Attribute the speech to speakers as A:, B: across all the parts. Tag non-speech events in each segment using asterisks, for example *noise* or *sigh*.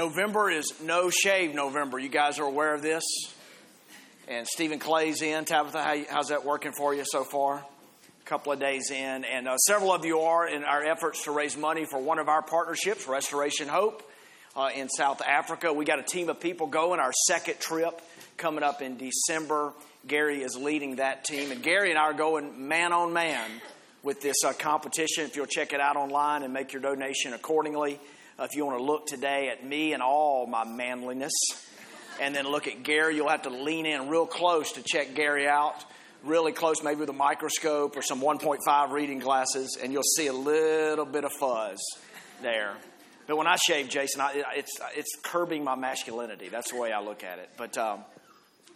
A: November is no shave November. You guys are aware of this? And Stephen Clay's in. Tabitha, how, how's that working for you so far? A couple of days in. And uh, several of you are in our efforts to raise money for one of our partnerships, Restoration Hope, uh, in South Africa. We got a team of people going, our second trip coming up in December. Gary is leading that team. And Gary and I are going man on man with this uh, competition. If you'll check it out online and make your donation accordingly. If you want to look today at me and all my manliness, and then look at Gary, you'll have to lean in real close to check Gary out. Really close, maybe with a microscope or some 1.5 reading glasses, and you'll see a little bit of fuzz there. But when I shave, Jason, I, it's, it's curbing my masculinity. That's the way I look at it. But um,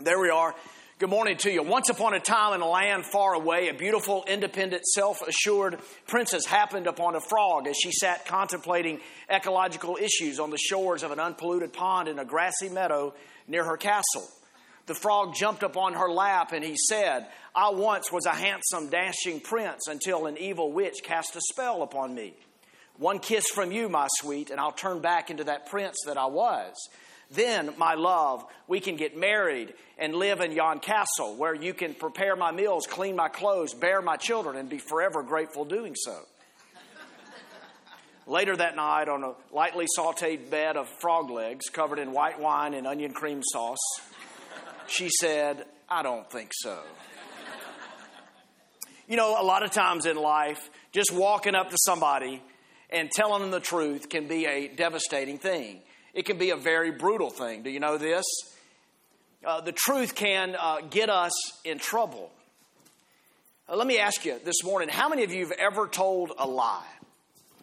A: there we are. Good morning to you. Once upon a time in a land far away, a beautiful, independent, self assured princess happened upon a frog as she sat contemplating ecological issues on the shores of an unpolluted pond in a grassy meadow near her castle. The frog jumped upon her lap and he said, I once was a handsome, dashing prince until an evil witch cast a spell upon me. One kiss from you, my sweet, and I'll turn back into that prince that I was. Then, my love, we can get married and live in yon castle where you can prepare my meals, clean my clothes, bear my children, and be forever grateful doing so. Later that night, on a lightly sauteed bed of frog legs covered in white wine and onion cream sauce, she said, I don't think so. You know, a lot of times in life, just walking up to somebody and telling them the truth can be a devastating thing. It can be a very brutal thing. Do you know this? Uh, the truth can uh, get us in trouble. Uh, let me ask you this morning how many of you have ever told a lie?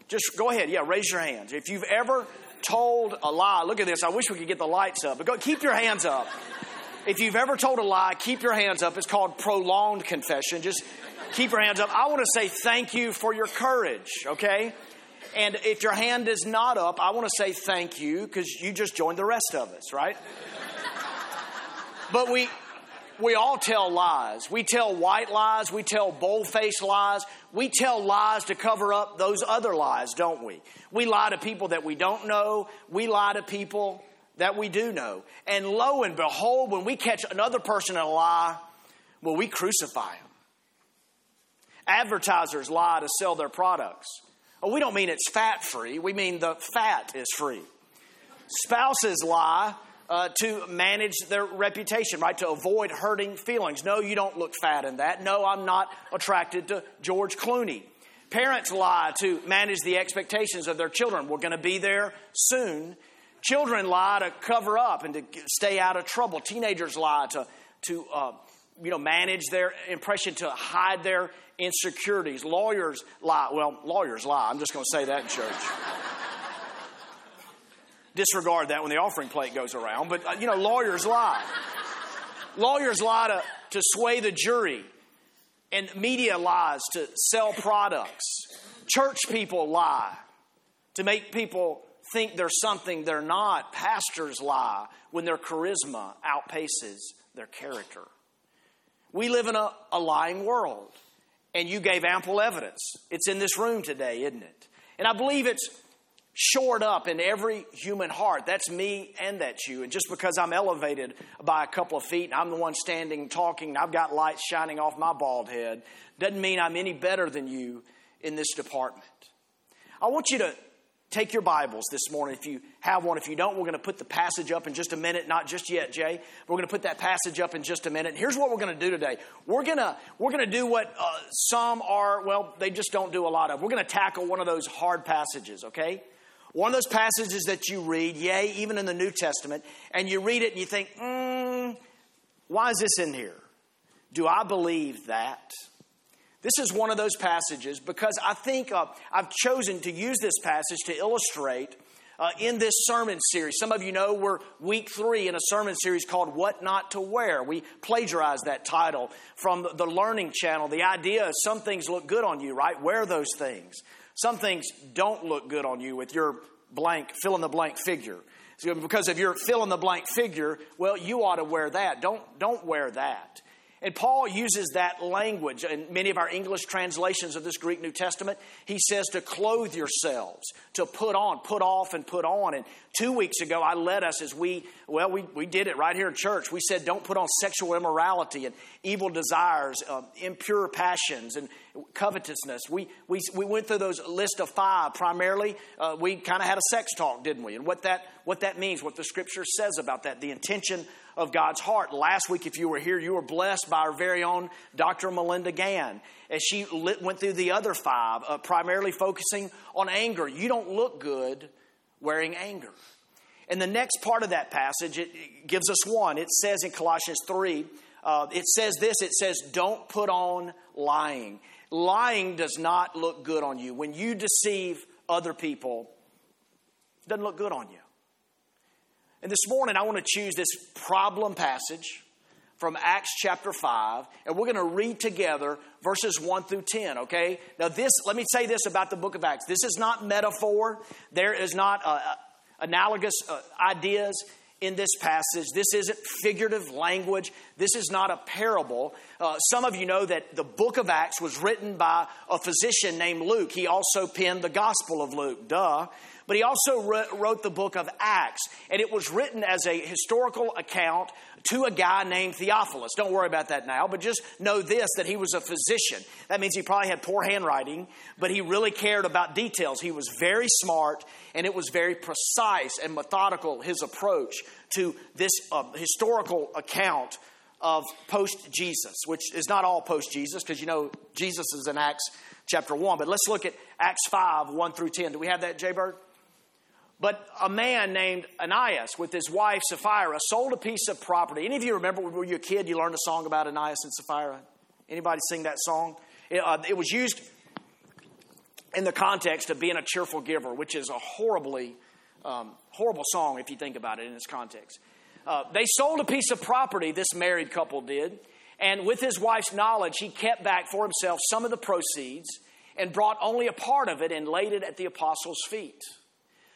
A: Just go ahead, yeah, raise your hands. If you've ever told a lie, look at this. I wish we could get the lights up, but go, keep your hands up. If you've ever told a lie, keep your hands up. It's called prolonged confession. Just keep your hands up. I want to say thank you for your courage, okay? And if your hand is not up, I want to say thank you because you just joined the rest of us, right? but we we all tell lies. We tell white lies, we tell bold-faced lies. We tell lies to cover up those other lies, don't we? We lie to people that we don't know. We lie to people that we do know. And lo and behold, when we catch another person in a lie, well, we crucify them. Advertisers lie to sell their products. We don't mean it's fat free, we mean the fat is free. Spouses lie uh, to manage their reputation, right? To avoid hurting feelings. No, you don't look fat in that. No, I'm not attracted to George Clooney. Parents lie to manage the expectations of their children. We're going to be there soon. Children lie to cover up and to stay out of trouble. Teenagers lie to, to uh, you know, manage their impression, to hide their insecurities. Lawyers lie. Well, lawyers lie. I'm just going to say that in church. Disregard that when the offering plate goes around. But, uh, you know, lawyers lie. lawyers lie to, to sway the jury. And media lies to sell products. Church people lie to make people think they're something they're not. Pastors lie when their charisma outpaces their character. We live in a, a lying world. And you gave ample evidence. It's in this room today, isn't it? And I believe it's shored up in every human heart. That's me and that's you. And just because I'm elevated by a couple of feet and I'm the one standing talking and I've got lights shining off my bald head doesn't mean I'm any better than you in this department. I want you to Take your Bibles this morning if you have one. If you don't, we're going to put the passage up in just a minute. Not just yet, Jay. We're going to put that passage up in just a minute. Here's what we're going to do today. We're going to we're going to do what uh, some are. Well, they just don't do a lot of. We're going to tackle one of those hard passages. Okay. One of those passages that you read, yay, even in the New Testament, and you read it and you think, mm, why is this in here? Do I believe that? This is one of those passages because I think uh, I've chosen to use this passage to illustrate uh, in this sermon series. Some of you know we're week three in a sermon series called What Not to Wear. We plagiarized that title from the Learning Channel. The idea is some things look good on you, right? Wear those things. Some things don't look good on you with your blank, fill in the blank figure. So because if you're fill in the blank figure, well, you ought to wear that. Don't, don't wear that. And Paul uses that language in many of our English translations of this Greek New Testament. He says to clothe yourselves, to put on, put off, and put on. And two weeks ago, I led us as we, well, we, we did it right here in church. We said, don't put on sexual immorality and evil desires, uh, impure passions, and covetousness. We, we, we went through those list of five primarily. Uh, we kind of had a sex talk, didn't we? And what that, what that means, what the scripture says about that, the intention of God's heart. Last week, if you were here, you were blessed by our very own Dr. Melinda Gann as she lit, went through the other five, uh, primarily focusing on anger. You don't look good wearing anger. And the next part of that passage, it, it gives us one. It says in Colossians 3, uh, it says this it says, Don't put on lying. Lying does not look good on you. When you deceive other people, it doesn't look good on you. And this morning, I want to choose this problem passage from Acts chapter 5, and we're going to read together verses 1 through 10, okay? Now, this, let me say this about the book of Acts. This is not metaphor, there is not uh, uh analogous uh, ideas in this passage. This isn't figurative language. This is not a parable. Uh, some of you know that the book of Acts was written by a physician named Luke. He also penned the Gospel of Luke, duh. But he also wrote the book of Acts, and it was written as a historical account to a guy named Theophilus. Don't worry about that now, but just know this that he was a physician. That means he probably had poor handwriting, but he really cared about details. He was very smart, and it was very precise and methodical, his approach to this uh, historical account of post Jesus, which is not all post Jesus, because you know Jesus is in Acts chapter 1. But let's look at Acts 5 1 through 10. Do we have that, Jay Bird? But a man named Ananias with his wife Sapphira sold a piece of property. Any of you remember when you were a kid, you learned a song about Ananias and Sapphira? Anybody sing that song? It, uh, it was used in the context of being a cheerful giver, which is a horribly um, horrible song if you think about it in its context. Uh, they sold a piece of property, this married couple did, and with his wife's knowledge, he kept back for himself some of the proceeds and brought only a part of it and laid it at the apostles' feet.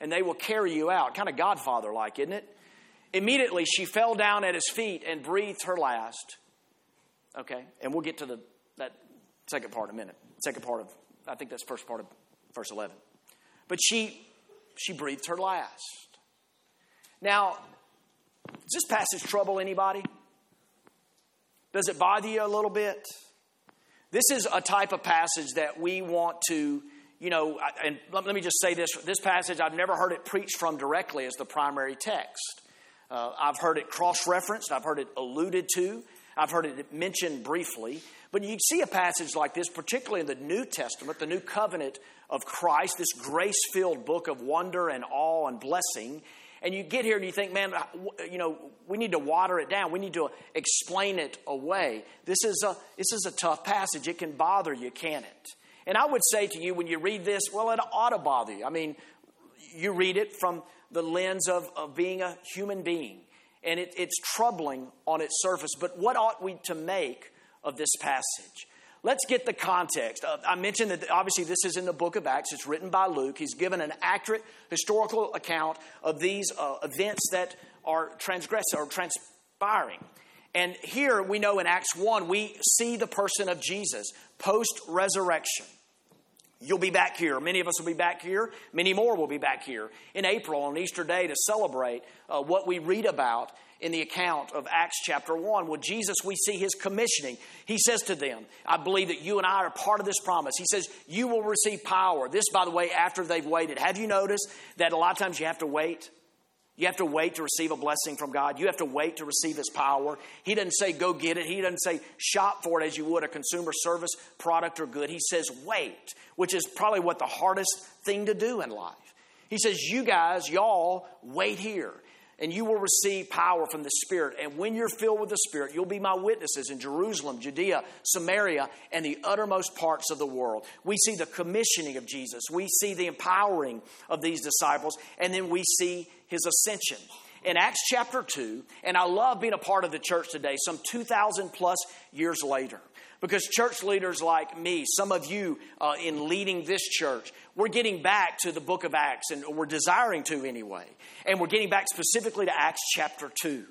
A: and they will carry you out. Kind of Godfather like, isn't it? Immediately she fell down at his feet and breathed her last. Okay, and we'll get to the that second part in a minute. Second part of I think that's first part of verse eleven. But she she breathed her last. Now, does this passage trouble anybody? Does it bother you a little bit? This is a type of passage that we want to you know, and let me just say this this passage, I've never heard it preached from directly as the primary text. Uh, I've heard it cross referenced, I've heard it alluded to, I've heard it mentioned briefly. But you see a passage like this, particularly in the New Testament, the new covenant of Christ, this grace filled book of wonder and awe and blessing. And you get here and you think, man, you know, we need to water it down. We need to explain it away. This is a, this is a tough passage. It can bother you, can it? And I would say to you, when you read this, well, it ought to bother you. I mean, you read it from the lens of, of being a human being, and it, it's troubling on its surface. But what ought we to make of this passage? Let's get the context. Uh, I mentioned that obviously this is in the book of Acts. It's written by Luke. He's given an accurate historical account of these uh, events that are transgressing or transpiring. And here we know in Acts 1, we see the person of Jesus post resurrection. You'll be back here. Many of us will be back here. Many more will be back here in April on Easter Day to celebrate uh, what we read about in the account of Acts chapter 1. Well, Jesus, we see his commissioning. He says to them, I believe that you and I are part of this promise. He says, You will receive power. This, by the way, after they've waited. Have you noticed that a lot of times you have to wait? You have to wait to receive a blessing from God. You have to wait to receive His power. He doesn't say go get it. He doesn't say shop for it as you would a consumer service product or good. He says wait, which is probably what the hardest thing to do in life. He says, You guys, y'all, wait here and you will receive power from the Spirit. And when you're filled with the Spirit, you'll be my witnesses in Jerusalem, Judea, Samaria, and the uttermost parts of the world. We see the commissioning of Jesus, we see the empowering of these disciples, and then we see his ascension. In Acts chapter 2, and I love being a part of the church today, some 2,000 plus years later. Because church leaders like me, some of you uh, in leading this church, we're getting back to the book of Acts, and we're desiring to anyway. And we're getting back specifically to Acts chapter 2.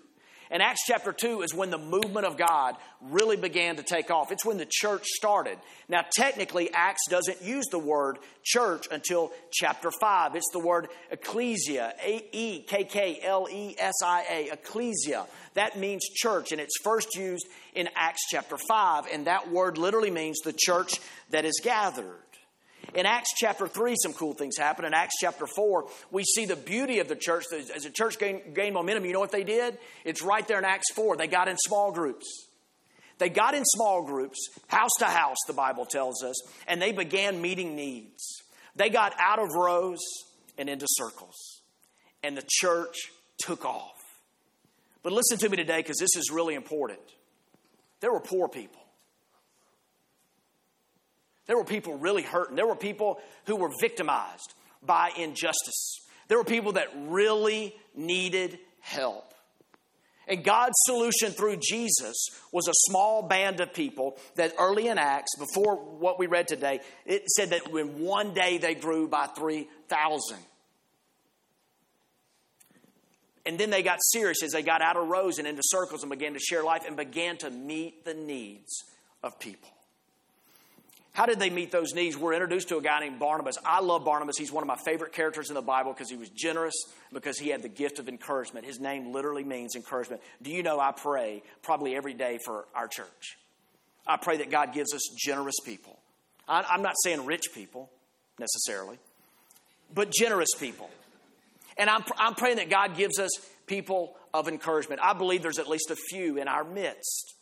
A: And Acts chapter 2 is when the movement of God really began to take off. It's when the church started. Now, technically, Acts doesn't use the word church until chapter 5. It's the word ecclesia, A E K K L E S I A, ecclesia. That means church, and it's first used in Acts chapter 5, and that word literally means the church that is gathered. In Acts chapter 3, some cool things happen. In Acts chapter 4, we see the beauty of the church. As the church gained, gained momentum, you know what they did? It's right there in Acts 4. They got in small groups. They got in small groups, house to house, the Bible tells us, and they began meeting needs. They got out of rows and into circles, and the church took off. But listen to me today because this is really important. There were poor people. There were people really hurting. There were people who were victimized by injustice. There were people that really needed help. And God's solution through Jesus was a small band of people that early in Acts, before what we read today, it said that in one day they grew by 3,000. And then they got serious as they got out of rows and into circles and began to share life and began to meet the needs of people. How did they meet those needs? We're introduced to a guy named Barnabas. I love Barnabas. He's one of my favorite characters in the Bible because he was generous, because he had the gift of encouragement. His name literally means encouragement. Do you know I pray probably every day for our church? I pray that God gives us generous people. I'm not saying rich people necessarily, but generous people. And I'm, I'm praying that God gives us people of encouragement. I believe there's at least a few in our midst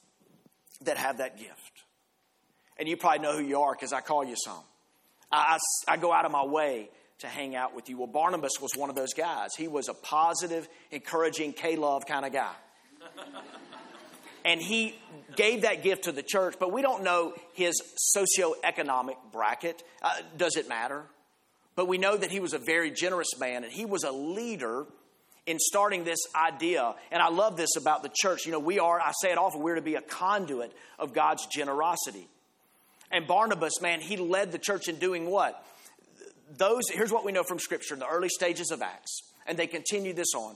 A: that have that gift and you probably know who you are because I call you some. I, I, I go out of my way to hang out with you. Well, Barnabas was one of those guys. He was a positive, encouraging, K love kind of guy. and he gave that gift to the church, but we don't know his socioeconomic bracket. Uh, does it matter? But we know that he was a very generous man and he was a leader in starting this idea. And I love this about the church. You know, we are, I say it often, we're to be a conduit of God's generosity. And Barnabas, man, he led the church in doing what? Those, here's what we know from Scripture in the early stages of Acts, and they continue this on.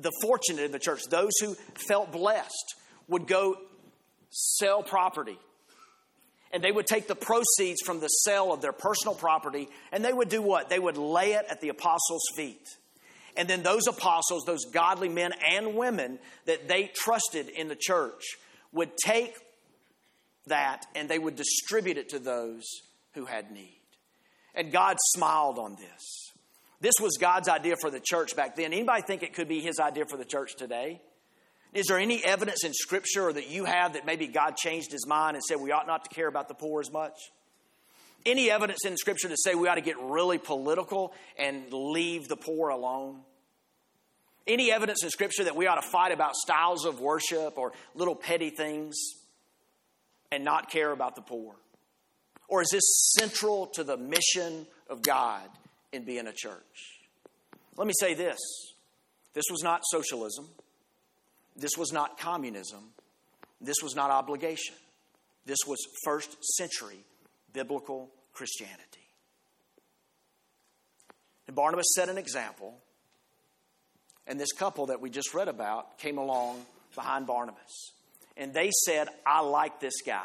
A: The fortunate in the church, those who felt blessed, would go sell property. And they would take the proceeds from the sale of their personal property and they would do what? They would lay it at the apostles' feet. And then those apostles, those godly men and women that they trusted in the church, would take that and they would distribute it to those who had need. And God smiled on this. This was God's idea for the church back then. Anybody think it could be his idea for the church today? Is there any evidence in Scripture that you have that maybe God changed his mind and said we ought not to care about the poor as much? Any evidence in Scripture to say we ought to get really political and leave the poor alone? Any evidence in Scripture that we ought to fight about styles of worship or little petty things? And not care about the poor? Or is this central to the mission of God in being a church? Let me say this this was not socialism, this was not communism, this was not obligation. This was first century biblical Christianity. And Barnabas set an example, and this couple that we just read about came along behind Barnabas and they said, I like this guy.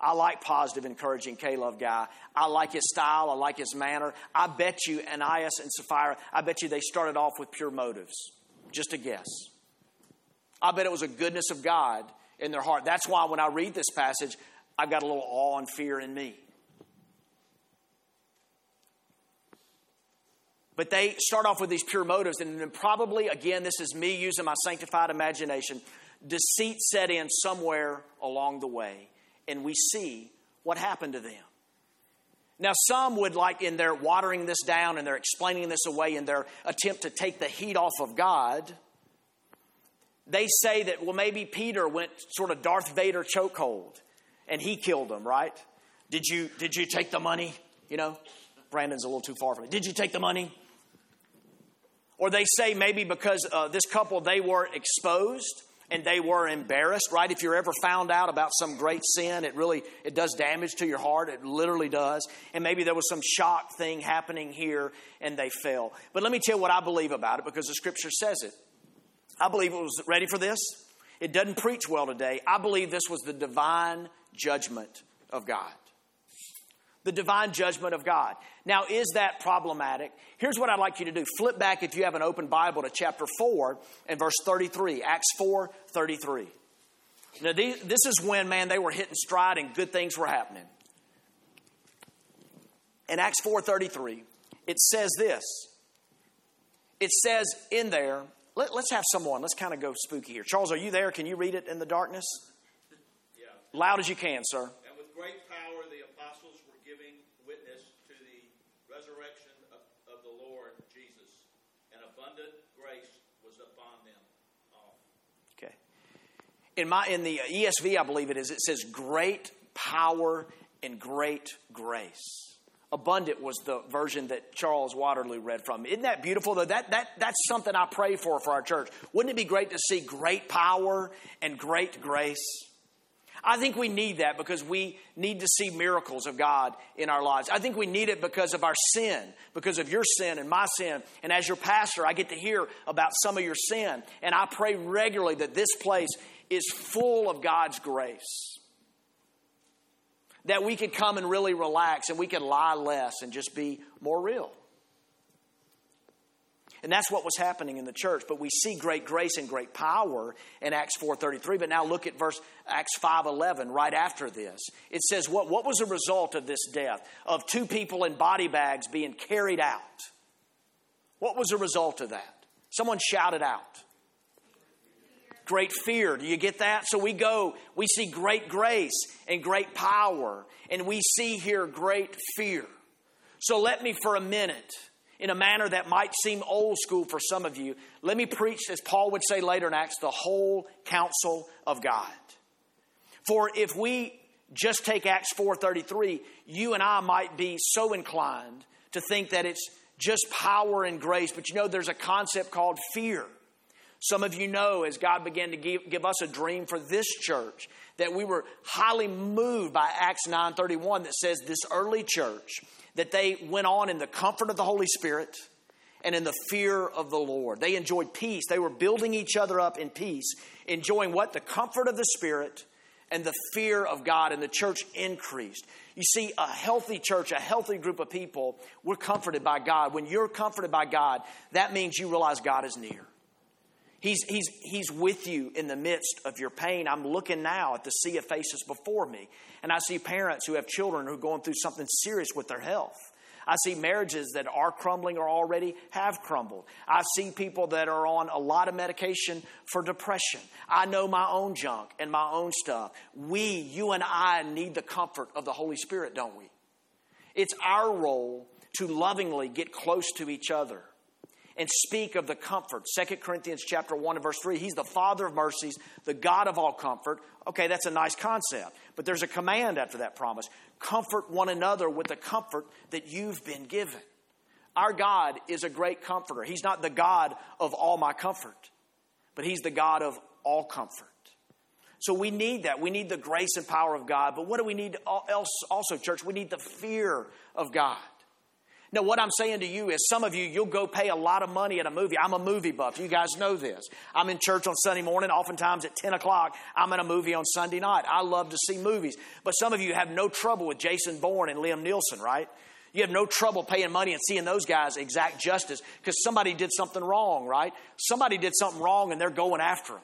A: I like positive, encouraging K-Love guy. I like his style. I like his manner. I bet you Ananias and Sapphira, I bet you they started off with pure motives. Just a guess. I bet it was a goodness of God in their heart. That's why when I read this passage, I've got a little awe and fear in me. But they start off with these pure motives, and then probably, again, this is me using my sanctified imagination, deceit set in somewhere along the way, and we see what happened to them. Now, some would like in their watering this down and they're explaining this away in their attempt to take the heat off of God. They say that, well, maybe Peter went sort of Darth Vader chokehold and he killed them, right? Did you, did you take the money? You know, Brandon's a little too far from it. Did you take the money? Or they say maybe because uh, this couple, they were exposed and they were embarrassed, right? If you're ever found out about some great sin, it really, it does damage to your heart. It literally does. And maybe there was some shock thing happening here and they fell. But let me tell you what I believe about it because the scripture says it. I believe it was ready for this. It doesn't preach well today. I believe this was the divine judgment of God the divine judgment of God. Now, is that problematic? Here's what I'd like you to do. Flip back if you have an open Bible to chapter 4 and verse 33. Acts 4 33. Now, this is when, man, they were hitting stride and good things were happening. In Acts 4 33, it says this. It says in there, let, us have someone, let's kind of go spooky here. Charles, are you there? Can you read it in the darkness? Yeah. Loud as you can, sir. In my in the ESV, I believe it is, it says great power and great grace. Abundant was the version that Charles Waterloo read from. Isn't that beautiful though? That, that, that's something I pray for for our church. Wouldn't it be great to see great power and great grace? I think we need that because we need to see miracles of God in our lives. I think we need it because of our sin, because of your sin and my sin. And as your pastor, I get to hear about some of your sin. And I pray regularly that this place is full of God's grace. That we could come and really relax and we could lie less and just be more real. And that's what was happening in the church. But we see great grace and great power in Acts 4.33. But now look at verse Acts 5.11 right after this. It says, what, what was the result of this death? Of two people in body bags being carried out. What was the result of that? Someone shouted out great fear. Do you get that? So we go, we see great grace and great power, and we see here great fear. So let me, for a minute, in a manner that might seem old school for some of you, let me preach, as Paul would say later in Acts, the whole counsel of God. For if we just take Acts 4:33, you and I might be so inclined to think that it's just power and grace, but you know there's a concept called fear. Some of you know as God began to give, give us a dream for this church that we were highly moved by Acts 9:31 that says this early church that they went on in the comfort of the Holy Spirit and in the fear of the Lord. They enjoyed peace. They were building each other up in peace, enjoying what the comfort of the Spirit and the fear of God and the church increased. You see, a healthy church, a healthy group of people, we're comforted by God. When you're comforted by God, that means you realize God is near. He's, he's, he's with you in the midst of your pain. I'm looking now at the sea of faces before me, and I see parents who have children who are going through something serious with their health. I see marriages that are crumbling or already have crumbled. I see people that are on a lot of medication for depression. I know my own junk and my own stuff. We, you and I, need the comfort of the Holy Spirit, don't we? It's our role to lovingly get close to each other and speak of the comfort. 2 Corinthians chapter 1 and verse 3, he's the father of mercies, the God of all comfort. Okay, that's a nice concept, but there's a command after that promise. Comfort one another with the comfort that you've been given. Our God is a great comforter. He's not the God of all my comfort, but he's the God of all comfort. So we need that. We need the grace and power of God. But what do we need else also, church? We need the fear of God. Now, what I'm saying to you is some of you, you'll go pay a lot of money at a movie. I'm a movie buff. You guys know this. I'm in church on Sunday morning. Oftentimes at 10 o'clock, I'm in a movie on Sunday night. I love to see movies. But some of you have no trouble with Jason Bourne and Liam Neeson, right? You have no trouble paying money and seeing those guys exact justice because somebody did something wrong, right? Somebody did something wrong and they're going after them.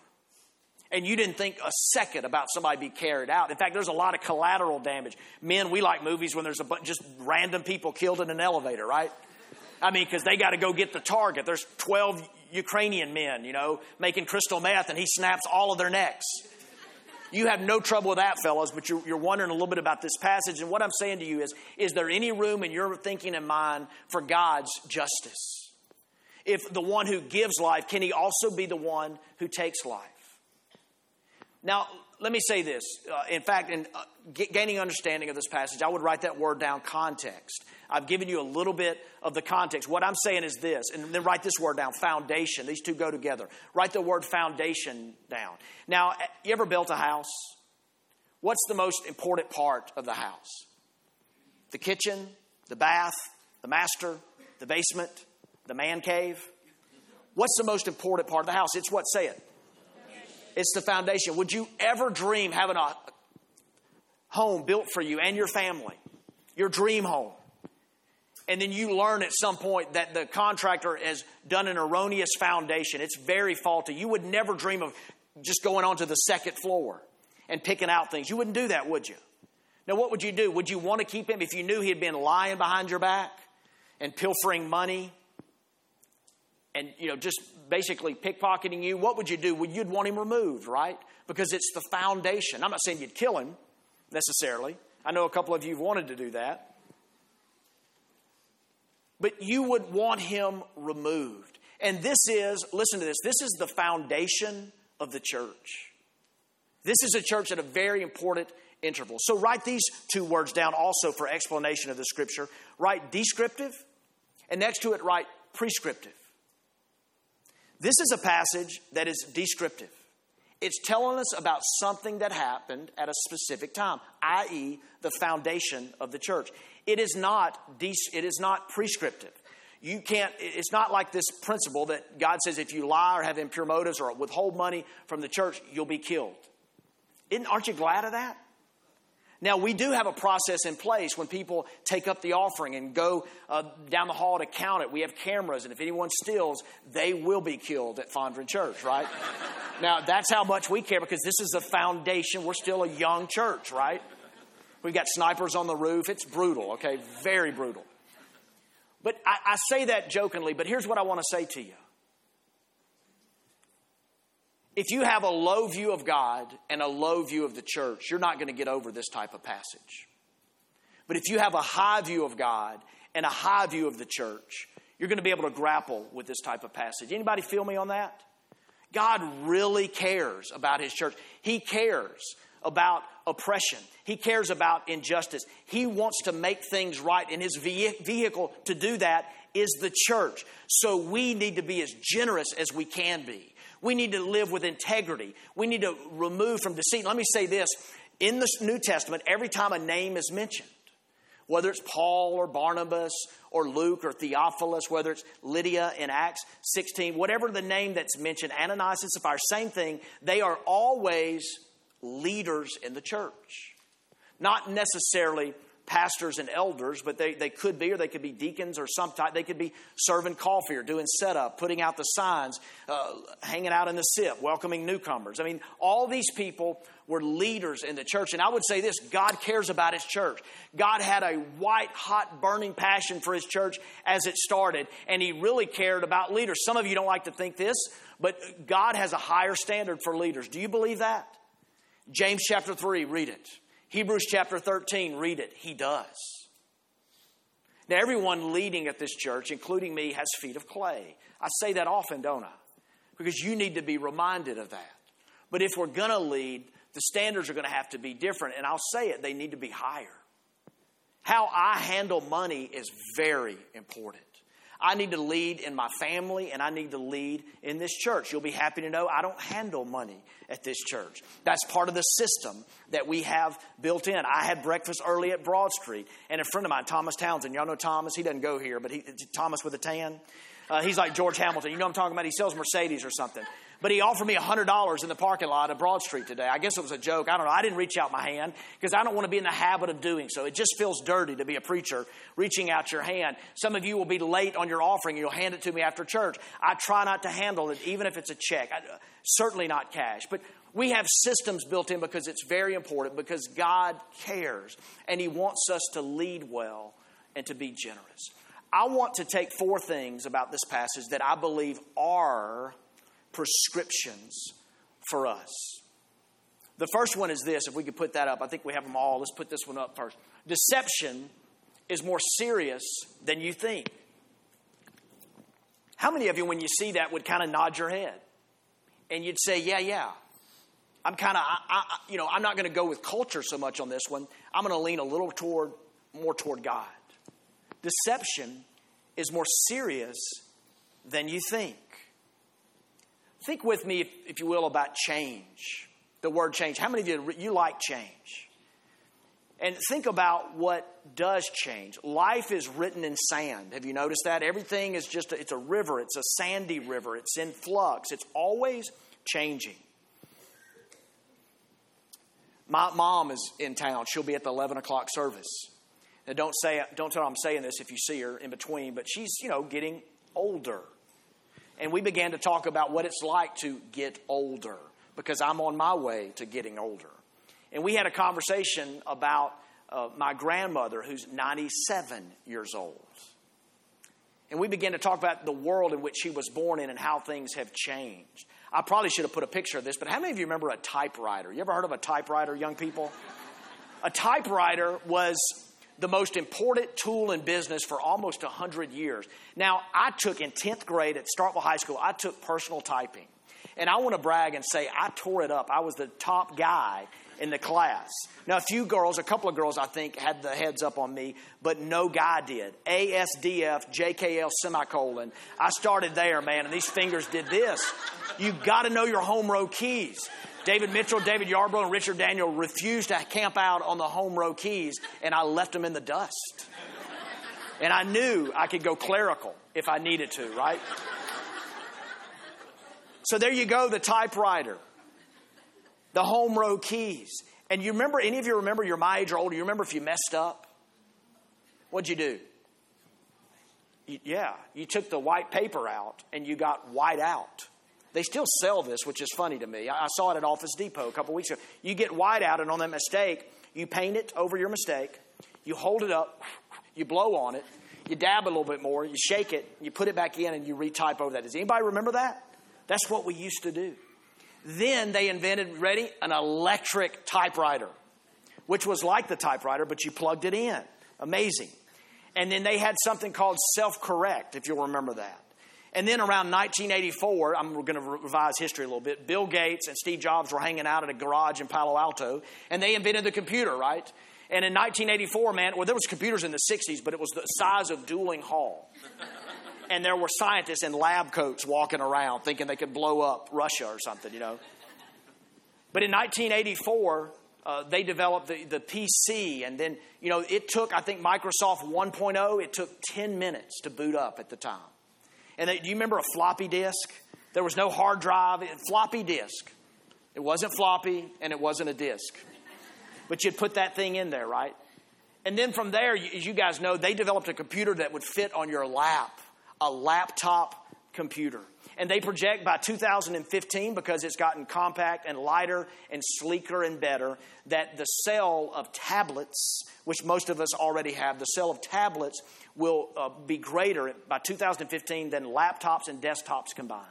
A: And you didn't think a second about somebody be carried out. In fact, there's a lot of collateral damage. Men, we like movies when there's a bunch, just random people killed in an elevator, right? I mean, because they got to go get the target. There's 12 Ukrainian men, you know, making crystal meth, and he snaps all of their necks. You have no trouble with that, fellas, but you're, you're, wondering a little bit about this passage. And what I'm saying to you is is there any room in your thinking and mind for God's justice? If the one who gives life, can he also be the one who takes life? Now, let me say this. Uh, in fact, in uh, gaining understanding of this passage, I would write that word down context. I've given you a little bit of the context. What I'm saying is this, and then write this word down foundation. These two go together. Write the word foundation down. Now, eh, you ever built a house? What's the most important part of the house? The kitchen, the bath, the master, the basement, the man cave? What's the most important part of the house? It's what? Say it. It's the foundation. Would you ever dream having a home built for you and your family? Your dream home. And then you learn at some point that the contractor has done an erroneous foundation. It's very faulty. You would never dream of just going onto the second floor and picking out things. You wouldn't do that, would you? Now, what would you do? Would you want to keep him if you knew he had been lying behind your back and pilfering money and, you know, just basically pickpocketing you? What would you do? Well, you'd want him removed, right? Because it's the foundation. I'm not saying you'd kill him necessarily. I know a couple of you have wanted to do that. But you would want him removed. And this is, listen to this, this is the foundation of the church. This is a church at a very important interval. So write these two words down also for explanation of the scripture. Write descriptive, and next to it, write prescriptive. This is a passage that is descriptive. It's telling us about something that happened at a specific time, i.e., the foundation of the church. It is not, de- it is not prescriptive. You can't, it's not like this principle that God says if you lie or have impure motives or withhold money from the church, you'll be killed. Isn't, aren't you glad of that? Now, we do have a process in place when people take up the offering and go uh, down the hall to count it. We have cameras, and if anyone steals, they will be killed at Fondren Church, right? *laughs* now, that's how much we care because this is a foundation. We're still a young church, right? We've got snipers on the roof. It's brutal, okay? Very brutal. But I, I say that jokingly, but here's what I want to say to you if you have a low view of God and a low view of the church, you're not going to get over this type of passage. But if you have a high view of God and a high view of the church, you're going to be able to grapple with this type of passage. Anybody feel me on that? God really cares about his church. He cares about oppression. He cares about injustice. He wants to make things right, and his vehicle to do that is the church. So we need to be as generous as we can be. We need to live with integrity. We need to remove from deceit. Let me say this in the New Testament, every time a name is mentioned, whether it's Paul or Barnabas or Luke or Theophilus, whether it's Lydia in Acts 16, whatever the name that's mentioned, Ananias and Sapphira, same thing, they are always leaders in the church. Not necessarily pastors and elders, but they, they could be, or they could be deacons or some type. They could be serving coffee or doing setup, putting out the signs, uh, hanging out in the SIP, welcoming newcomers. I mean, all these people were leaders in the church. And I would say this God cares about his church. God had a white, hot, burning passion for his church as it started, and he really cared about leaders. Some of you don't like to think this, but God has a higher standard for leaders. Do you believe that? James chapter 3, read it. Hebrews chapter 13, read it. He does. Now, everyone leading at this church, including me, has feet of clay. I say that often, don't I? Because you need to be reminded of that. But if we're going to lead, the standards are going to have to be different. And I'll say it, they need to be higher. How I handle money is very important. I need to lead in my family and I need to lead in this church. You'll be happy to know I don't handle money at this church. That's part of the system that we have built in. I had breakfast early at Broad Street, and a friend of mine, Thomas Townsend, y'all know Thomas, he doesn't go here, but he, Thomas with a tan. Uh, he's like George Hamilton. You know I'm talking about? He sells Mercedes or something. But he offered me $100 in the parking lot of Broad Street today. I guess it was a joke. I don't know. I didn't reach out my hand because I don't want to be in the habit of doing so. It just feels dirty to be a preacher reaching out your hand. Some of you will be late on your offering. And you'll hand it to me after church. I try not to handle it, even if it's a check. I, certainly not cash. But we have systems built in because it's very important, because God cares and He wants us to lead well and to be generous. I want to take four things about this passage that I believe are prescriptions for us. The first one is this if we could put that up, I think we have them all. Let's put this one up first. Deception is more serious than you think. How many of you, when you see that, would kind of nod your head? And you'd say, Yeah, yeah. I'm kind of, you know, I'm not going to go with culture so much on this one. I'm going to lean a little toward, more toward God. Deception is more serious than you think. Think with me, if, if you will, about change. The word change. How many of you, you like change? And think about what does change. Life is written in sand. Have you noticed that? Everything is just, a, it's a river. It's a sandy river. It's in flux. It's always changing. My mom is in town. She'll be at the 11 o'clock service. Now, don't say, don't tell her I'm saying this if you see her in between, but she's, you know, getting older. And we began to talk about what it's like to get older because I'm on my way to getting older. And we had a conversation about uh, my grandmother who's 97 years old. And we began to talk about the world in which she was born in and how things have changed. I probably should have put a picture of this, but how many of you remember a typewriter? You ever heard of a typewriter, young people? a typewriter was the most important tool in business for almost 100 years. Now, I took in 10th grade at Starkville High School, I took personal typing. And I want to brag and say I tore it up. I was the top guy in the class. Now, a few girls, a couple of girls, I think, had the heads up on me, but no guy did. ASDF, JKL, semicolon. I started there, man, and these fingers did this. You got to know your home row keys. David Mitchell, David Yarbrough, and Richard Daniel refused to camp out on the home row keys, and I left them in the dust. And I knew I could go clerical if I needed to, right? So there you go, the typewriter, the home row keys. And you remember, any of you remember, you're my age or older, you remember if you messed up? What'd you do? You, yeah, you took the white paper out and you got white out. They still sell this, which is funny to me. I, saw it at Office Depot a couple weeks ago. You get white out, and on that mistake, you paint it over your mistake, you hold it up, you blow on it, you dab a little bit more, you shake it, you put it back in, and you retype over that. Does anybody remember that? That's what we used to do. Then they invented, ready, an electric typewriter, which was like the typewriter, but you plugged it in. Amazing. And then they had something called self correct, if you'll remember that. And then around 1984, I'm going to revise history a little bit. Bill Gates and Steve Jobs were hanging out at a garage in Palo Alto, and they invented the computer, right? And in 1984, man, well, there was computers in the 60s, but it was the size of Duling Hall. and there were scientists in lab coats walking around thinking they could blow up Russia or something, you know. But in 1984, uh, they developed the, the PC, and then, you know, it took, I think, Microsoft 1.0, it took 10 minutes to boot up at the time. And do you remember a floppy disk? There was no hard drive, floppy disk. It wasn't floppy and it wasn't a disk. But you'd put that thing in there, right? And then from there, as you guys know, they developed a computer that would fit on your lap, a laptop computer. And they project by 2015, because it's gotten compact and lighter and sleeker and better, that the sale of tablets, which most of us already have, the sale of tablets will uh, be greater by 2015 than laptops and desktops combined.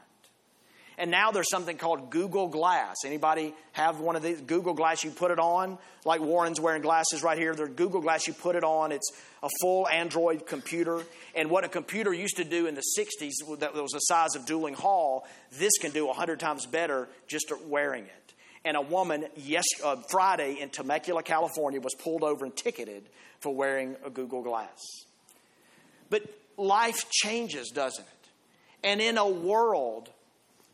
A: And now there's something called Google Glass. Anybody have one of these? Google Glass, you put it on, like Warren's wearing glasses right here. There's Google Glass, you put it on. It's a full Android computer. And what a computer used to do in the 60s, that was the size of Duling Hall, this can do 100 times better just wearing it. And a woman, yes, uh, Friday in Temecula, California, was pulled over and ticketed for wearing a Google Glass. But life changes, doesn't it? And in a world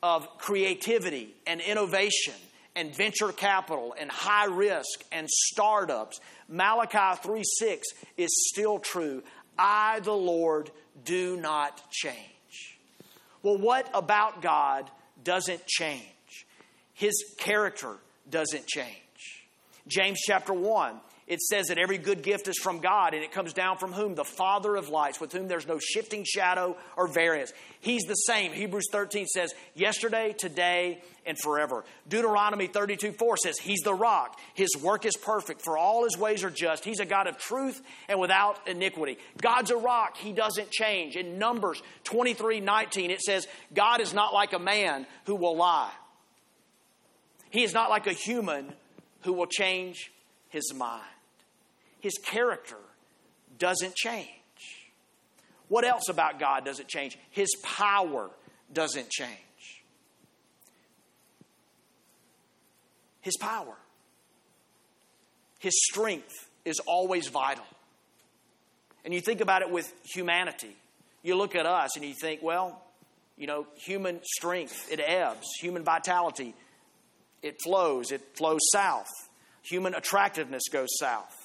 A: of creativity and innovation and venture capital and high risk and startups, Malachi 3 6 is still true. I, the Lord, do not change. Well, what about God doesn't change. His character doesn't change. James chapter 1 it says that every good gift is from God and it comes down from whom? The Father of lights, with whom there's no shifting shadow or variance. He's the same. Hebrews 13 says, yesterday, today, and forever. Deuteronomy 32 4 says, He's the rock. His work is perfect, for all his ways are just. He's a God of truth and without iniquity. God's a rock. He doesn't change. In Numbers 23 19, it says, God is not like a man who will lie. He is not like a human who will change his mind his character doesn't change. What else about God doesn't change? His power doesn't change. His power, His strength is always vital. And you think about it with humanity. You look at us and you think, well, you know, human strength, it ebbs. Human vitality, it flows. It flows south. Human attractiveness goes south.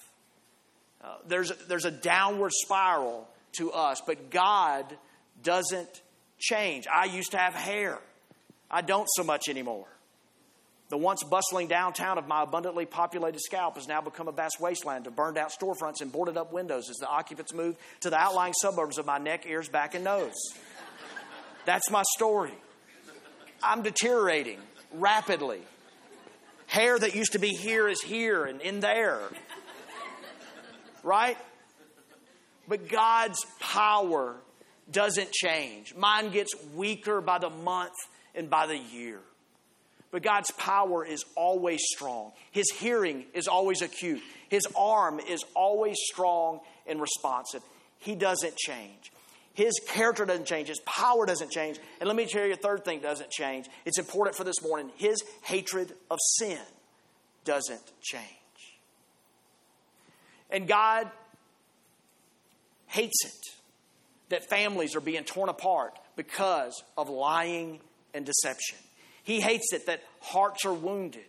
A: Uh, there's, there's a downward spiral to us, but God doesn't change. I used to have hair, I don't so much anymore. The once bustling downtown of my abundantly populated scalp has now become a vast wasteland of burned out storefronts and boarded up windows as the occupants move to the outlying suburbs of my neck, ears, back, and nose. That's my story. I'm deteriorating rapidly. Hair that used to be here is here and in there right? But God's power doesn't change. Mine gets weaker by the month and by the year. But God's power is always strong. His hearing is always acute. His arm is always strong and responsive. He doesn't change. His character doesn't change. His power doesn't change. And let me tell you a third thing doesn't change. It's important for this morning. His hatred of sin doesn't change. And God hates it that families are being torn apart because of lying and deception. He hates it that hearts are wounded,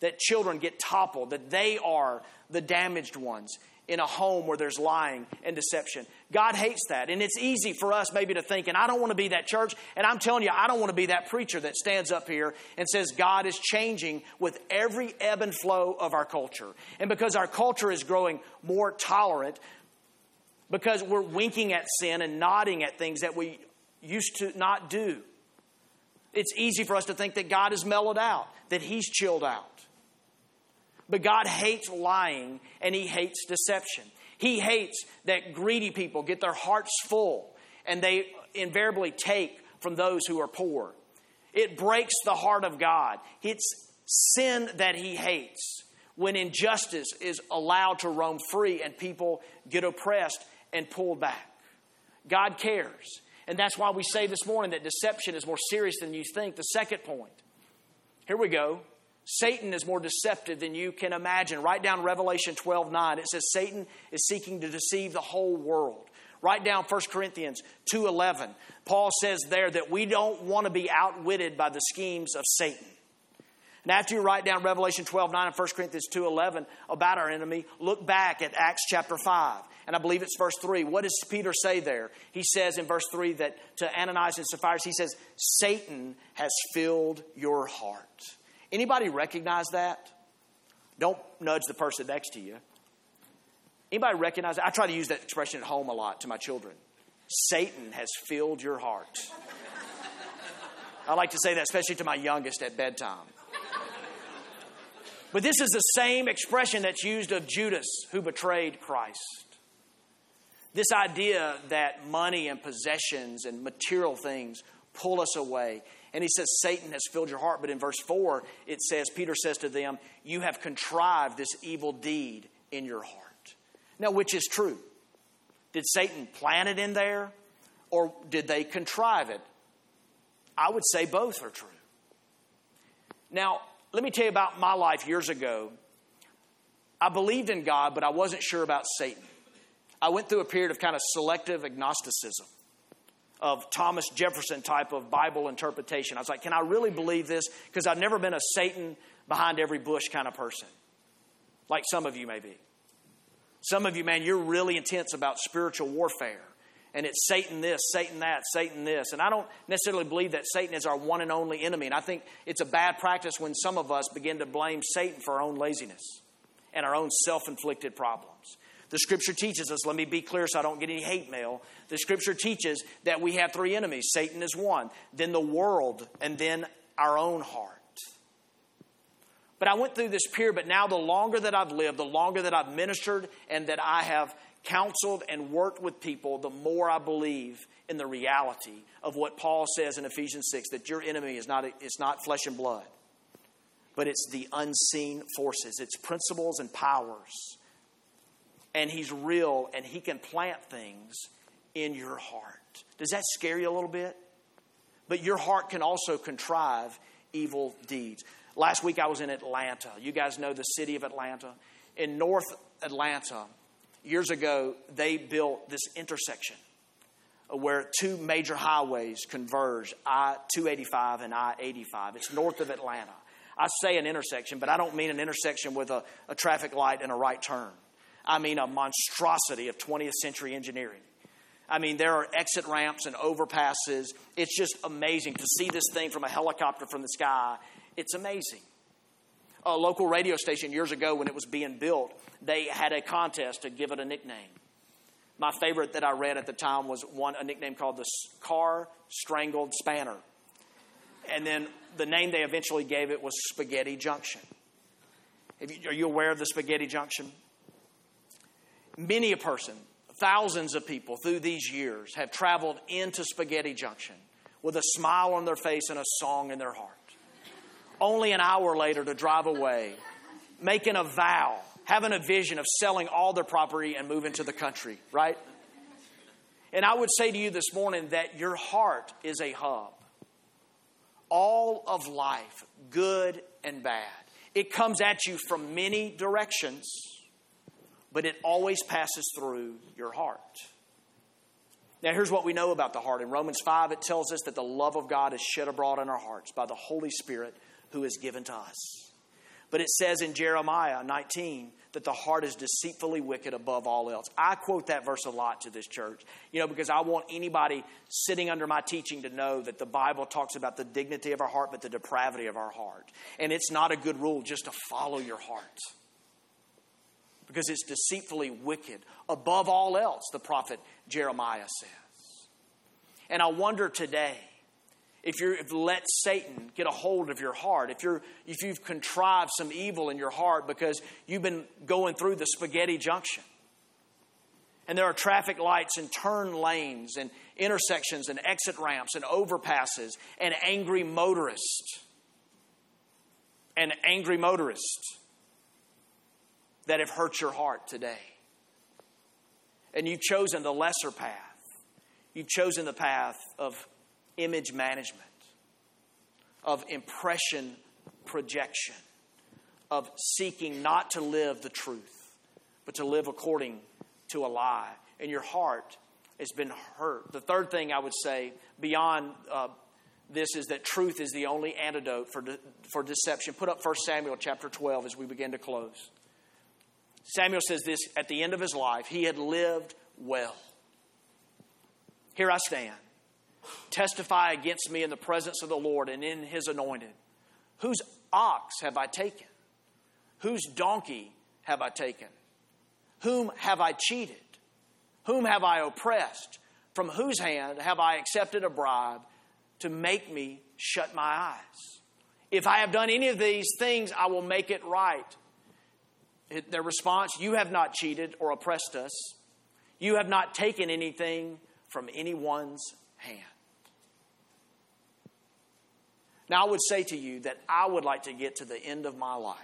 A: that children get toppled, that they are the damaged ones in a home where there's lying and deception. God hates that. And it's easy for us maybe to think, and I don't want to be that church. And I'm telling you, I don't want to be that preacher that stands up here and says God is changing with every ebb and flow of our culture. And because our culture is growing more tolerant, because we're winking at sin and nodding at things that we used to not do, it's easy for us to think that God has mellowed out, that He's chilled out. But God hates lying and He hates deception. He hates that greedy people get their hearts full and they invariably take from those who are poor. It breaks the heart of God. It's sin that He hates when injustice is allowed to roam free and people get oppressed and pulled back. God cares. And that's why we say this morning that deception is more serious than you think. The second point. Here we go. Satan is more deceptive than you can imagine. Write down Revelation 12 9. It says Satan is seeking to deceive the whole world. Write down 1 Corinthians 2:11. Paul says there that we don't want to be outwitted by the schemes of Satan. And after you write down Revelation 12 9 and 1 Corinthians 2:11 about our enemy, look back at Acts chapter 5. And I believe it's verse 3. What does Peter say there? He says in verse 3 that to Ananias and Sapphira, he says, Satan has filled your heart. Anybody recognize that? Don't nudge the person next to you. Anybody recognize that? I try to use that expression at home a lot to my children. Satan has filled your heart. I like to say that, especially to my youngest at bedtime. But this is the same expression that's used of Judas who betrayed Christ. This idea that money and possessions and material things pull us away. And he says, Satan has filled your heart. But in verse 4, it says, Peter says to them, You have contrived this evil deed in your heart. Now, which is true? Did Satan plant it in there or did they contrive it? I would say both are true. Now, let me tell you about my life years ago. I believed in God, but I wasn't sure about Satan. I went through a period of kind of selective agnosticism of Thomas Jefferson type of Bible interpretation. I was like, can I really believe this? Because I've never been a Satan behind every bush kind of person, like some of you may be. Some of you, man, you're really intense about spiritual warfare and it's Satan this, Satan that, Satan this. And I don't necessarily believe that Satan is our one and only enemy. And I think it's a bad practice when some of us begin to blame Satan for our own laziness and our own self inflicted problems. The scripture teaches us, let me be clear so I don't get any hate mail. The scripture teaches that we have three enemies Satan is one, then the world, and then our own heart. But I went through this period, but now the longer that I've lived, the longer that I've ministered, and that I have counseled and worked with people, the more I believe in the reality of what Paul says in Ephesians 6 that your enemy is not, it's not flesh and blood, but it's the unseen forces, it's principles and powers. And he's real and he can plant things in your heart. Does that scare you a little bit? But your heart can also contrive evil deeds. Last week I was in Atlanta. You guys know the city of Atlanta. In North Atlanta, years ago, they built this intersection where two major highways converge I 285 and I 85. It's north of Atlanta. I say an intersection, but I don't mean an intersection with a, a traffic light and a right turn. I mean a monstrosity of 20th century engineering. I mean, there are exit ramps and overpasses. It's just amazing to see this thing from a helicopter from the sky. It's amazing. A local radio station years ago, when it was being built, they had a contest to give it a nickname. My favorite that I read at the time was one a nickname called the Car Strangled Spanner. And then the name they eventually gave it was Spaghetti Junction. You, are you aware of the Spaghetti Junction? Many a person, thousands of people through these years have traveled into Spaghetti Junction with a smile on their face and a song in their heart. Only an hour later to drive away, making a vow having a vision of selling all their property and moving to the country, right? And I would say to you this morning that your heart is a hub. All of life, good and bad, it comes at you from many directions, but it always passes through your heart. Now, here's what we know about the heart. In Romans 5, it tells us that the love of God is shed abroad in our hearts by the Holy Spirit who is given to us. But it says in Jeremiah 19 that the heart is deceitfully wicked above all else. I quote that verse a lot to this church, you know, because I want anybody sitting under my teaching to know that the Bible talks about the dignity of our heart, but the depravity of our heart. And it's not a good rule just to follow your heart because it's deceitfully wicked above all else, the prophet Jeremiah says. And I wonder today if you've let Satan get a hold of your heart, if, you're, if you've contrived some evil in your heart because you've been going through the spaghetti junction. And there are traffic lights and turn lanes and intersections and exit ramps and overpasses and angry motorists. And angry motorists that have hurt your heart today. And you've chosen the lesser path. You've chosen the path of image management, of impression projection, of seeking not to live the truth, but to live according to a lie. And your heart has been hurt. The third thing I would say beyond uh, this is that truth is the only antidote for, de- for deception. Put up 1 Samuel chapter 12 as we begin to close. Samuel says this at the end of his life, he had lived well. Here I stand testify against me in the presence of the Lord and in his anointed. Whose ox have I taken? Whose donkey have I taken? Whom have I cheated? Whom have I oppressed? From whose hand have I accepted a bribe to make me shut my eyes? If I have done any of these things, I will make it right. Their response You have not cheated or oppressed us. You have not taken anything from anyone's hand. Now, I would say to you that I would like to get to the end of my life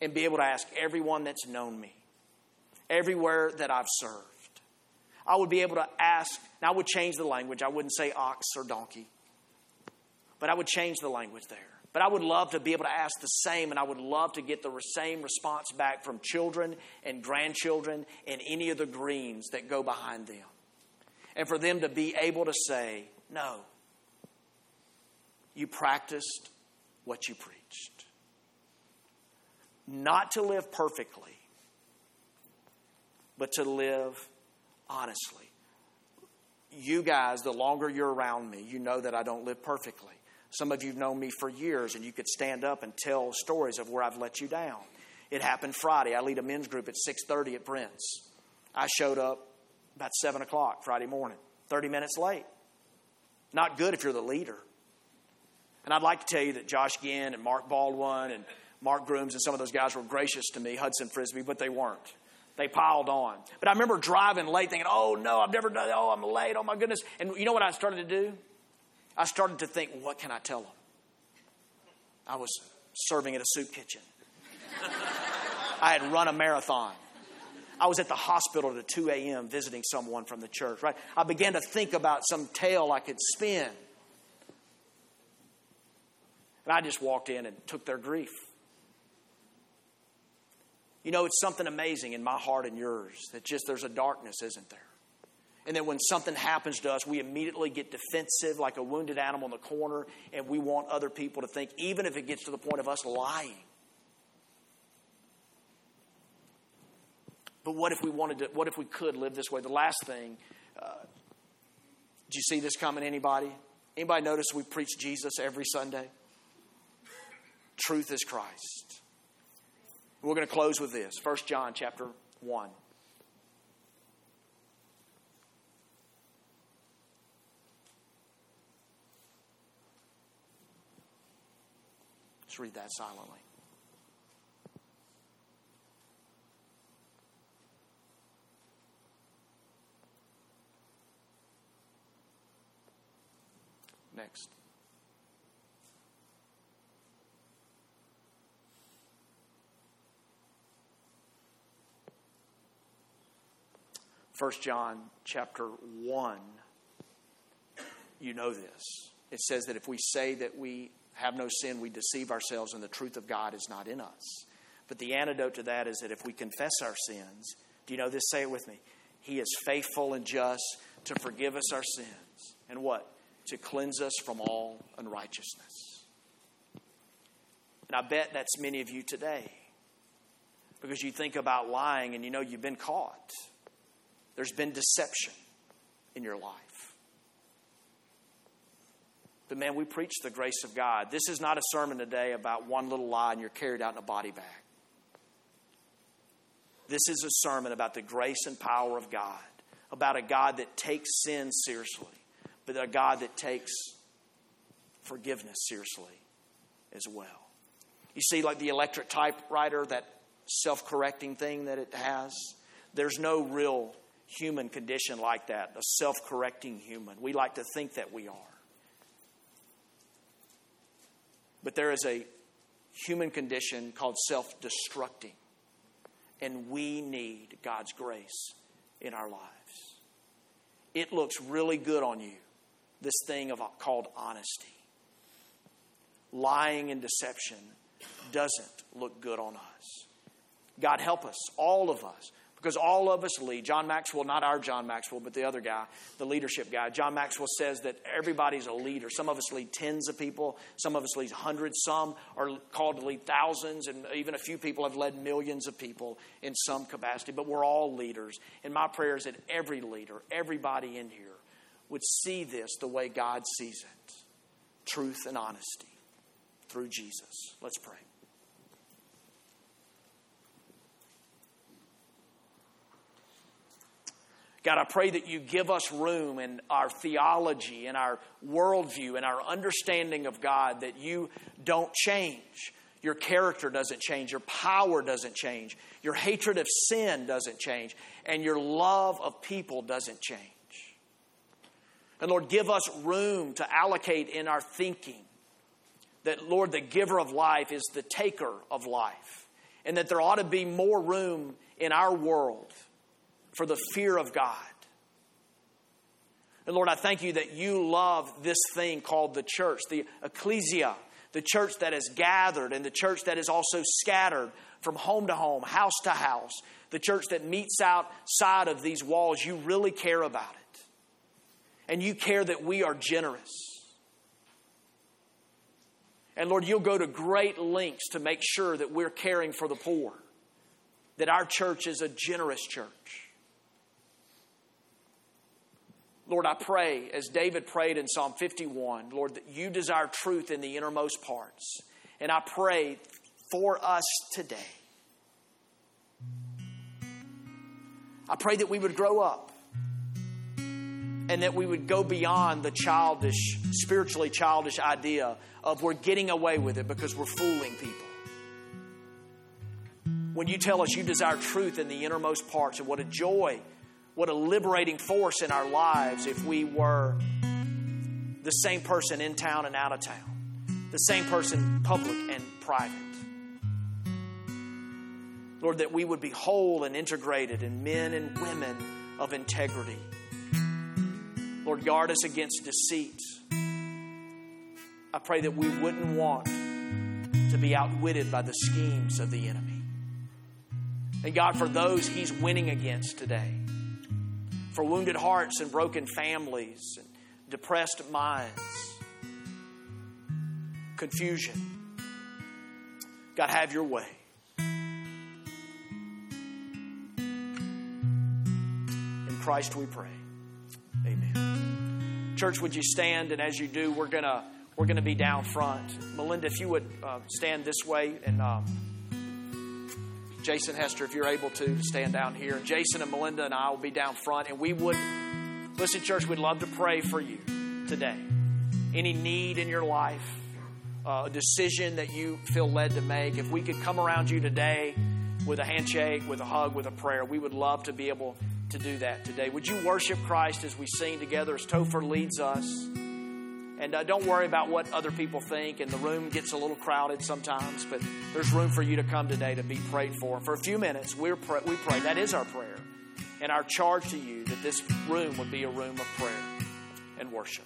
A: and be able to ask everyone that's known me, everywhere that I've served. I would be able to ask, now I would change the language. I wouldn't say ox or donkey, but I would change the language there. But I would love to be able to ask the same, and I would love to get the same response back from children and grandchildren and any of the greens that go behind them. And for them to be able to say, no, you practiced what you preached. Not to live perfectly, but to live honestly. you guys, the longer you're around me, you know that I don't live perfectly. Some of you have known me for years, and you could stand up and tell stories of where I've let you down. It happened Friday. I lead a men's group at 6:30 at Brent's. I showed up about 7 o'clock Friday morning, 30 minutes late. Not good if you're the leader. And I'd like to tell you that Josh Ginn and Mark Baldwin and Mark Grooms and some of those guys were gracious to me, Hudson Frisbee, but they weren't. They piled on. But I remember driving late thinking, oh no, I've never done Oh, I'm late. Oh my goodness. And you know what I started to do? I started to think, what can I tell them? I was serving at a soup kitchen. I had run a marathon. I was at the hospital at 2 a.m. visiting someone from the church, right? I began to think about some tale I could spin. And I just walked in and took their grief. You know, it's something amazing in my heart and yours that just there's a darkness, isn't there? And then when something happens to us, we immediately get defensive like a wounded animal in the corner, and we want other people to think, even if it gets to the point of us lying. But what if we wanted to, what if we could live this way? The last thing, uh, did you see this coming, anybody? Anybody notice we preach Jesus every Sunday? Truth is Christ. We're going to close with this. 1 John chapter 1. Read that silently. Next. First John chapter 1, you know this. It says that if we say that we have no sin, we deceive ourselves and the truth of God is not in us. But the antidote to that is that if we confess our sins, do you know this? Say it with me. He is faithful and just to forgive us our sins. And what? to cleanse us from all unrighteousness. And I bet that's many of you today because you think about lying and you know you've been caught. There's been deception in your life. But man, we preach the grace of God. This is not a sermon today about one little lie and you're carried out in a body bag. This is a sermon about the grace and power of God, about a God that takes sin seriously but a God that takes forgiveness seriously as well. You see, like the electric typewriter, that self correcting thing that it has, there's no real human condition like that, a self correcting human. We like to think that we are. But there is a human condition called self destructing, and we need God's grace in our lives. It looks really good on you this thing of, called honesty. Lying and deception doesn't look good on us. God help us, all of us, because all of us lead. John Maxwell, not our John Maxwell, but the other guy, the leadership guy. John Maxwell says that everybody's a leader. Some of us lead tens of people, some of us lead hundreds, some are called to lead thousands, and even a few people have led millions of people in some capacity, but we're all leaders. And my prayer is that every leader, everybody in here, would see this the way God sees it truth and honesty through Jesus. Let's pray. God, I pray that you give us room in our theology in our worldview in our understanding of God, that you don't change. Your character doesn't change. Your power doesn't change. Your hatred of sin doesn't change. And your love of people doesn't change. And Lord, give us room to allocate in our thinking that, Lord, the giver of life is the taker of life. And that there ought to be more room in our world for the fear of God. And Lord, I thank you that you love this thing called the church, the ecclesia, the church that is gathered and the church that is also scattered from home to home, house to house, the church that meets outside of these walls. You really care about it and you care that we are generous. And Lord, you'll go to great lengths to make sure that we're caring for the poor, that our church is a generous church. Lord, I pray, as David prayed in Psalm 51, Lord, that you desire truth in the innermost parts. And I pray for us today. I pray that we would grow up and that we would go beyond the childish, spiritually childish idea of we're getting away with it because we're fooling people. When you tell us you desire truth in the innermost parts, and what a joy what a liberating force in our lives if we were the same person in town and out of town, the same person public and private. Lord, that we would be whole and integrated and men and women of integrity. Lord, guard us against deceit. I pray that we wouldn't want to be outwitted by the schemes of the enemy. And God, for those He's winning against today, for wounded hearts and broken families and depressed minds, confusion. God, have your way. In Christ we pray. Amen. Church, would you stand? And as you do, we're going to we're to be down front. Melinda, if you would uh, stand this way and. Um, Jason Hester, if you're able to, stand down here. And Jason and Melinda and I will be down front, and we would, listen, church, we'd love to pray for you today. Any need in your life, uh, a decision that you feel led to make, if we could come around you today with a handshake, with a hug, with a prayer, we would love to be able to do that today. Would you worship Christ as we sing together, as Topher leads us? And uh, don't worry about what other people think. And the room gets a little crowded sometimes, but there's room for you to come today to be prayed for. For a few minutes, we're we pray. That is our prayer. And our charge to you that this room would be a room of prayer and worship.